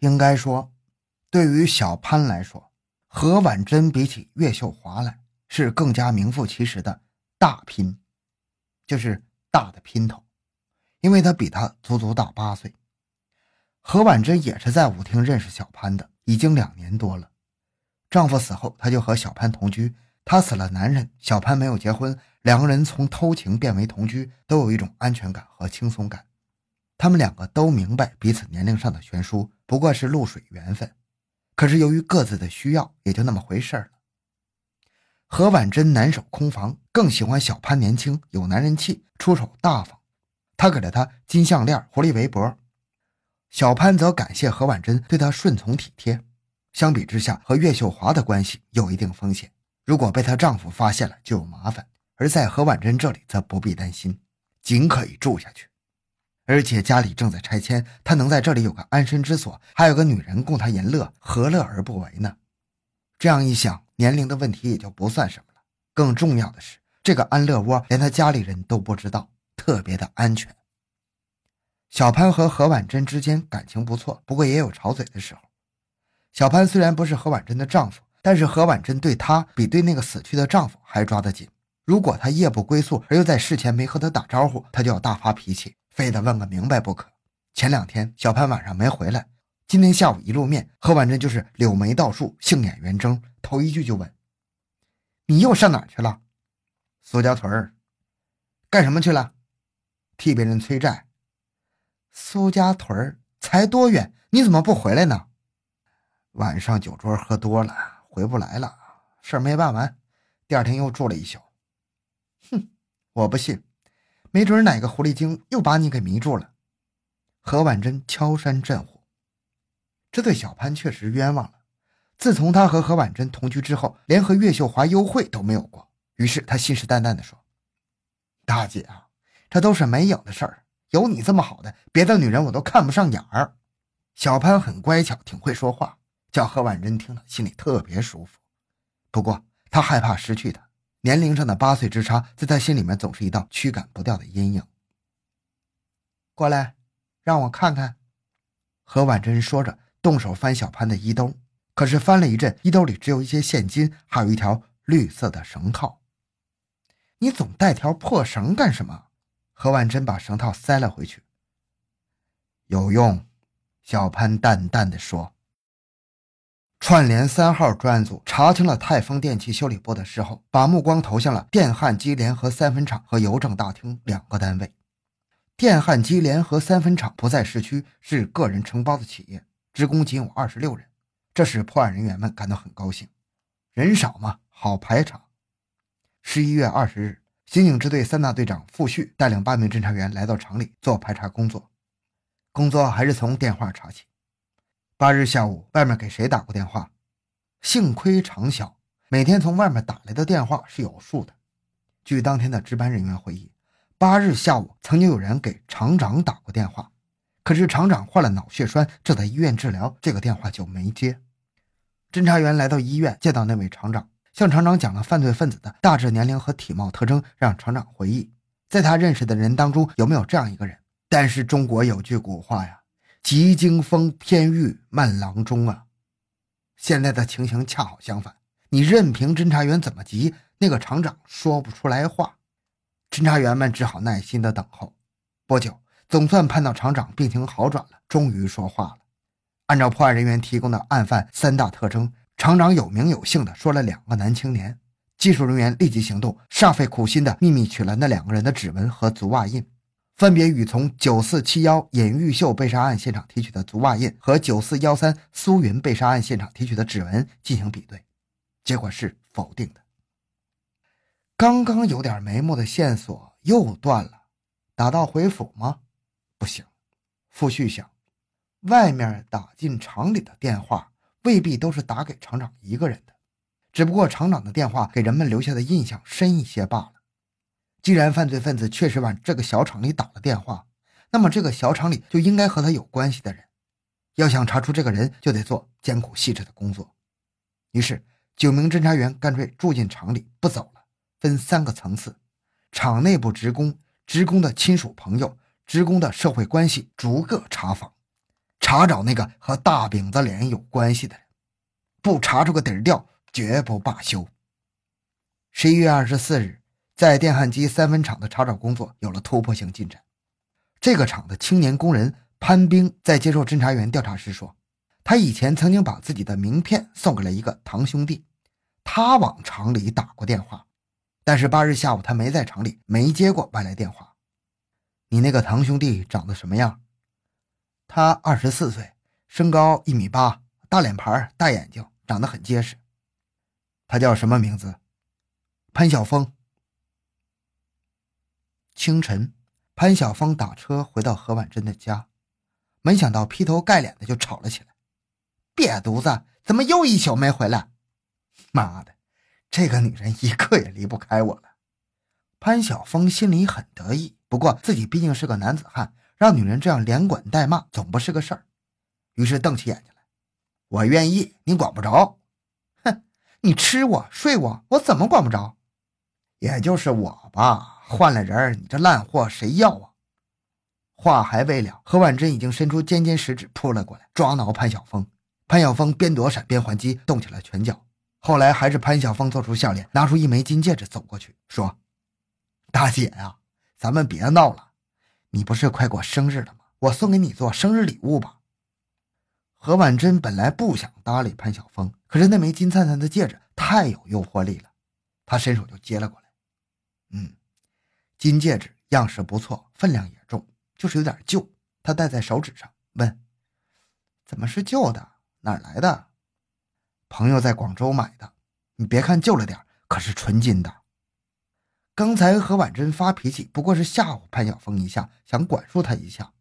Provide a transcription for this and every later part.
应该说，对于小潘来说，何婉珍比起岳秀华来是更加名副其实的大拼，就是大的姘头，因为她比他足足大八岁。何婉珍也是在舞厅认识小潘的，已经两年多了。丈夫死后，她就和小潘同居。她死了，男人小潘没有结婚，两个人从偷情变为同居，都有一种安全感和轻松感。他们两个都明白彼此年龄上的悬殊，不过是露水缘分。可是由于各自的需要，也就那么回事了。何婉珍难守空房，更喜欢小潘年轻有男人气，出手大方。他给了他金项链、狐狸围脖。小潘则感谢何婉珍对他顺从体贴。相比之下，和岳秀华的关系有一定风险，如果被她丈夫发现了就有麻烦；而在何婉珍这里则不必担心，仅可以住下去。而且家里正在拆迁，他能在这里有个安身之所，还有个女人供他淫乐，何乐而不为呢？这样一想，年龄的问题也就不算什么了。更重要的是，这个安乐窝连他家里人都不知道，特别的安全。小潘和何婉珍之间感情不错，不过也有吵嘴的时候。小潘虽然不是何婉珍的丈夫，但是何婉珍对他比对那个死去的丈夫还抓得紧。如果他夜不归宿，而又在事前没和他打招呼，他就要大发脾气，非得问个明白不可。前两天小潘晚上没回来，今天下午一露面，何婉珍就是柳眉倒竖，杏眼圆睁，头一句就问：“你又上哪去了？”“苏家屯儿。”“干什么去了？”“替别人催债。”苏家屯儿才多远？你怎么不回来呢？晚上酒桌喝多了，回不来了，事儿没办完，第二天又住了一宿。哼，我不信，没准哪个狐狸精又把你给迷住了。何婉珍敲山震虎，这对小潘确实冤枉了。自从他和何婉珍同居之后，连和岳秀华幽会都没有过。于是他信誓旦旦地说：“大姐啊，这都是没有的事儿。”有你这么好的，别的女人我都看不上眼儿。小潘很乖巧，挺会说话，叫何婉珍听了心里特别舒服。不过他害怕失去她，年龄上的八岁之差，在他心里面总是一道驱赶不掉的阴影。过来，让我看看。何婉珍说着，动手翻小潘的衣兜，可是翻了一阵，衣兜里只有一些现金，还有一条绿色的绳套。你总带条破绳干什么？何婉珍把绳套塞了回去。有用，小潘淡淡的说。串联三号专案组查清了泰丰电器修理部的时候，把目光投向了电焊机联合三分厂和邮政大厅两个单位。电焊机联合三分厂不在市区，是个人承包的企业，职工仅有二十六人，这使破案人员们感到很高兴。人少嘛，好排查。十一月二十日。刑警支队三大队长傅旭带领八名侦查员来到厂里做排查工作。工作还是从电话查起。八日下午，外面给谁打过电话？幸亏厂小，每天从外面打来的电话是有数的。据当天的值班人员回忆，八日下午曾经有人给厂长打过电话，可是厂长患了脑血栓，正在医院治疗，这个电话就没接。侦查员来到医院，见到那位厂长。向厂长讲了犯罪分子的大致年龄和体貌特征，让厂长回忆，在他认识的人当中有没有这样一个人。但是中国有句古话呀，“急惊风偏遇慢郎中”啊。现在的情形恰好相反，你任凭侦查员怎么急，那个厂长说不出来话，侦查员们只好耐心的等候。不久，总算盼到厂长病情好转了，终于说话了。按照破案人员提供的案犯三大特征。厂长有名有姓的说了两个男青年，技术人员立即行动，煞费苦心的秘密取了那两个人的指纹和足袜印，分别与从九四七幺尹玉秀被杀案现场提取的足袜印和九四幺三苏云被杀案现场提取的指纹进行比对，结果是否定的。刚刚有点眉目的线索又断了，打道回府吗？不行。傅旭想，外面打进厂里的电话。未必都是打给厂长一个人的，只不过厂长的电话给人们留下的印象深一些罢了。既然犯罪分子确实往这个小厂里打了电话，那么这个小厂里就应该和他有关系的人。要想查出这个人，就得做艰苦细致的工作。于是，九名侦查员干脆住进厂里不走了，分三个层次：厂内部职工、职工的亲属朋友、职工的社会关系，逐个查访。查找那个和大饼子脸有关系的人，不查出个底儿掉，绝不罢休。十一月二十四日，在电焊机三分厂的查找工作有了突破性进展。这个厂的青年工人潘兵在接受侦查员调查时说，他以前曾经把自己的名片送给了一个堂兄弟，他往厂里打过电话，但是八日下午他没在厂里，没接过外来电话。你那个堂兄弟长得什么样？他二十四岁，身高一米八，大脸盘，大眼睛，长得很结实。他叫什么名字？潘晓峰。清晨，潘晓峰打车回到何婉珍的家，没想到劈头盖脸的就吵了起来：“瘪犊子，怎么又一宿没回来？妈的，这个女人一刻也离不开我了。”潘晓峰心里很得意，不过自己毕竟是个男子汉。让女人这样连管带骂总不是个事儿，于是瞪起眼睛来：“我愿意，你管不着。哼，你吃我睡我，我怎么管不着？也就是我吧，换了人，你这烂货谁要啊？”话还未了，何婉珍已经伸出尖尖食指扑了过来，抓挠潘晓峰。潘晓峰边躲闪边还击，动起了拳脚。后来还是潘晓峰做出笑脸，拿出一枚金戒指走过去，说：“大姐呀，咱们别闹了。”你不是快过生日了吗？我送给你做生日礼物吧。何婉珍本来不想搭理潘晓峰，可是那枚金灿灿的戒指太有诱惑力了，她伸手就接了过来。嗯，金戒指样式不错，分量也重，就是有点旧。他戴在手指上，问：“怎么是旧的？哪来的？”朋友在广州买的。你别看旧了点，可是纯金的。刚才何婉珍发脾气，不过是吓唬潘晓峰一下，想管束他一下。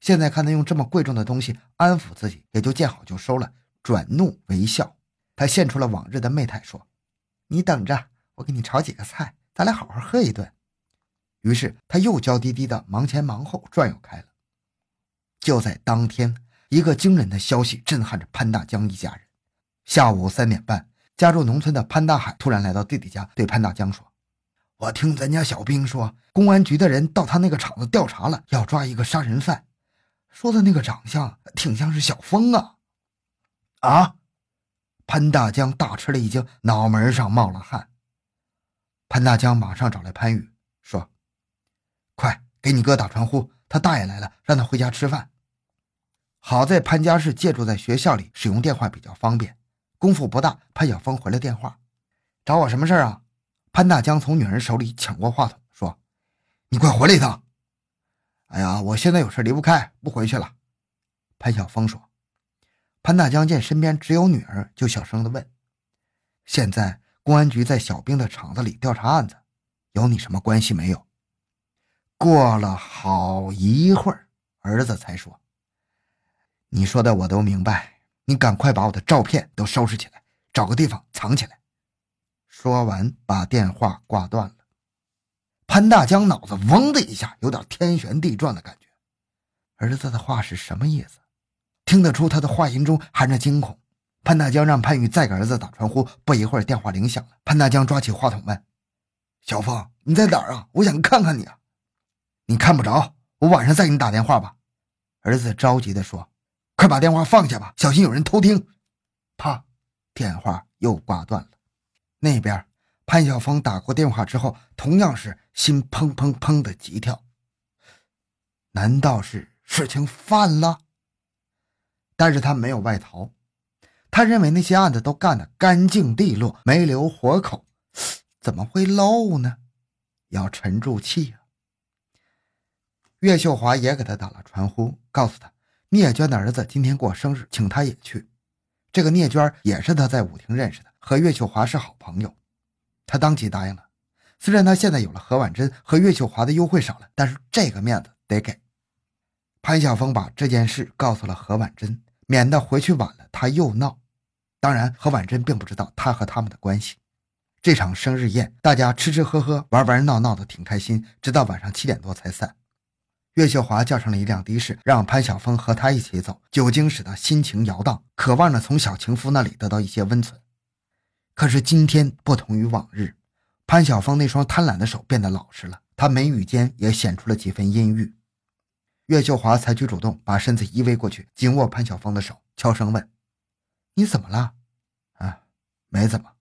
现在看他用这么贵重的东西安抚自己，也就见好就收了，转怒为笑。他现出了往日的媚态，说：“你等着，我给你炒几个菜，咱俩好好喝一顿。”于是他又娇滴滴的忙前忙后转悠开了。就在当天，一个惊人的消息震撼着潘大江一家人。下午三点半，家住农村的潘大海突然来到弟弟家，对潘大江说。我听咱家小兵说，公安局的人到他那个厂子调查了，要抓一个杀人犯，说的那个长相挺像是小峰啊！啊！潘大江大吃了一惊，脑门上冒了汗。潘大江马上找来潘宇，说：“给你哥打传呼，他大爷来了，让他回家吃饭。”好在潘家是借住在学校里，使用电话比较方便。功夫不大，潘晓峰回了电话：“找我什么事儿啊？”潘大江从女人手里抢过话筒，说：“你快回来一趟！”“哎呀，我现在有事离不开，不回去了。”潘晓峰说。潘大江见身边只有女儿，就小声的问：“现在公安局在小兵的厂子里调查案子，有你什么关系没有？”过了好一会儿，儿子才说：“你说的我都明白，你赶快把我的照片都收拾起来，找个地方藏起来。”说完，把电话挂断了。潘大江脑子嗡的一下，有点天旋地转的感觉。儿子的话是什么意思？听得出他的话音中含着惊恐。潘大江让潘宇再给儿子打传呼。不一会儿，电话铃响了。潘大江抓起话筒问：“小峰，你在哪儿啊？我想看看你啊。”“你看不着，我晚上再给你打电话吧。”儿子着急地说。“快把电话放下吧，小心有人偷听。”啪，电话又挂断了。那边，潘晓峰打过电话之后，同样是心砰砰砰的急跳。难道是事情犯了？但是他没有外逃，他认为那些案子都干得干净利落，没留活口，怎么会漏呢？要沉住气啊！岳秀华也给他打了传呼，告诉他聂娟的儿子今天过生日，请他也去。这个聂娟也是他在舞厅认识的。和岳秀华是好朋友，他当即答应了。虽然他现在有了何婉珍和岳秀华的优惠少了，但是这个面子得给。潘晓峰把这件事告诉了何婉珍，免得回去晚了他又闹。当然，何婉珍并不知道他和他们的关系。这场生日宴，大家吃吃喝喝，玩玩闹闹的挺开心，直到晚上七点多才散。岳秀华叫上了一辆的士，让潘晓峰和他一起走。酒精使他心情摇荡，渴望着从小情夫那里得到一些温存。可是今天不同于往日，潘晓峰那双贪婪的手变得老实了，他眉宇间也显出了几分阴郁。岳秀华采取主动，把身子依偎过去，紧握潘晓峰的手，悄声问：“你怎么了？”“啊，没怎么。”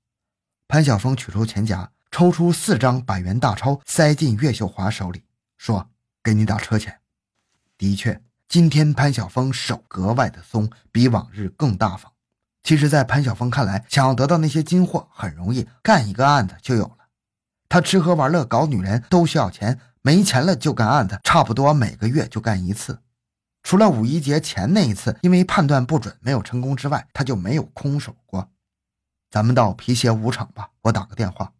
潘晓峰取出钱夹，抽出四张百元大钞，塞进岳秀华手里，说：“给你打车钱。”的确，今天潘晓峰手格外的松，比往日更大方。其实，在潘晓峰看来，想要得到那些金货很容易，干一个案子就有了。他吃喝玩乐、搞女人都需要钱，没钱了就干案子，差不多每个月就干一次。除了五一节前那一次，因为判断不准没有成功之外，他就没有空手过。咱们到皮鞋舞场吧，我打个电话。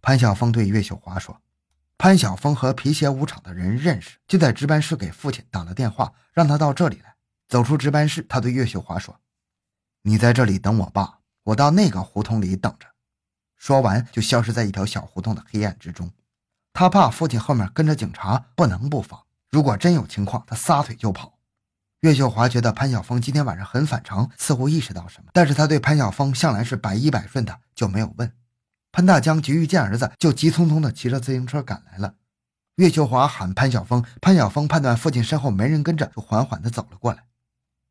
潘晓峰对岳秀华说：“潘晓峰和皮鞋舞场的人认识，就在值班室给父亲打了电话，让他到这里来。”走出值班室，他对岳秀华说：“你在这里等我爸，我到那个胡同里等着。”说完，就消失在一条小胡同的黑暗之中。他怕父亲后面跟着警察，不能不防。如果真有情况，他撒腿就跑。岳秀华觉得潘晓峰今天晚上很反常，似乎意识到什么，但是他对潘晓峰向来是百依百顺的，就没有问。潘大江急于见儿子，就急匆匆地骑着自行车赶来了。岳秀华喊潘晓峰，潘晓峰判断父亲身后没人跟着，就缓缓地走了过来。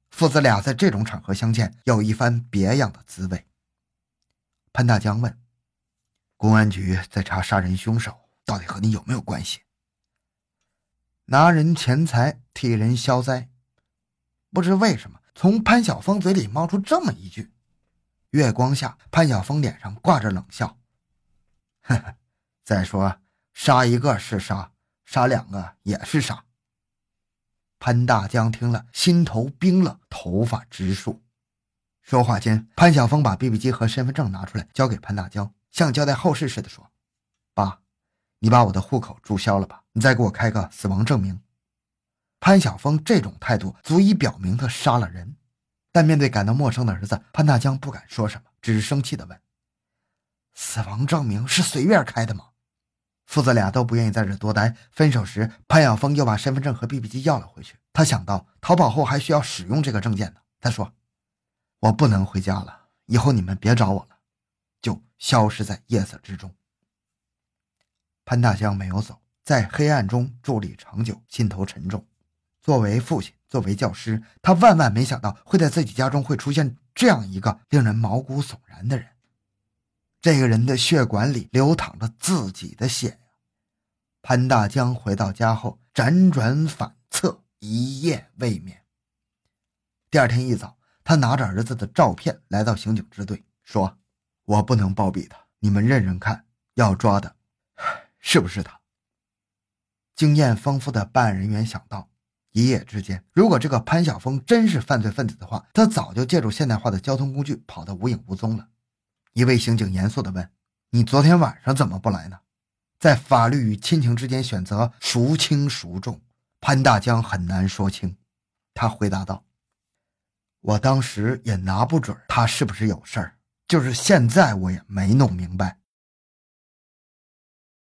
父子俩在这种场合相见，有一番别样的滋味。潘大江问：“公安局在查杀人凶手，到底和你有没有关系？拿人钱财，替人消灾。”不知为什么，从潘晓峰嘴里冒出这么一句。月光下，潘晓峰脸上挂着冷笑：“呵呵，再说杀一个是杀，杀两个也是杀。”潘大江听了，心头冰冷，头发直竖。说话间，潘晓峰把 BB 机和身份证拿出来，交给潘大江，像交代后事似的说：“爸，你把我的户口注销了吧？你再给我开个死亡证明。”潘晓峰这种态度足以表明他杀了人，但面对感到陌生的儿子，潘大江不敢说什么，只是生气地问：“死亡证明是随便开的吗？”父子俩都不愿意在这多待。分手时，潘晓峰又把身份证和 BB 机要了回去。他想到逃跑后还需要使用这个证件呢，他说：“我不能回家了，以后你们别找我了。”就消失在夜色之中。潘大江没有走，在黑暗中伫立长久，心头沉重。作为父亲，作为教师，他万万没想到会在自己家中会出现这样一个令人毛骨悚然的人。这个人的血管里流淌着自己的血呀！潘大江回到家后辗转反侧，一夜未眠。第二天一早，他拿着儿子的照片来到刑警支队，说：“我不能包庇他，你们认认看，要抓的是不是他？”经验丰富的办案人员想到。一夜之间，如果这个潘晓峰真是犯罪分子的话，他早就借助现代化的交通工具跑得无影无踪了。一位刑警严肃地问：“你昨天晚上怎么不来呢？”在法律与亲情之间选择孰轻孰重，潘大江很难说清。他回答道：“我当时也拿不准他是不是有事儿，就是现在我也没弄明白。”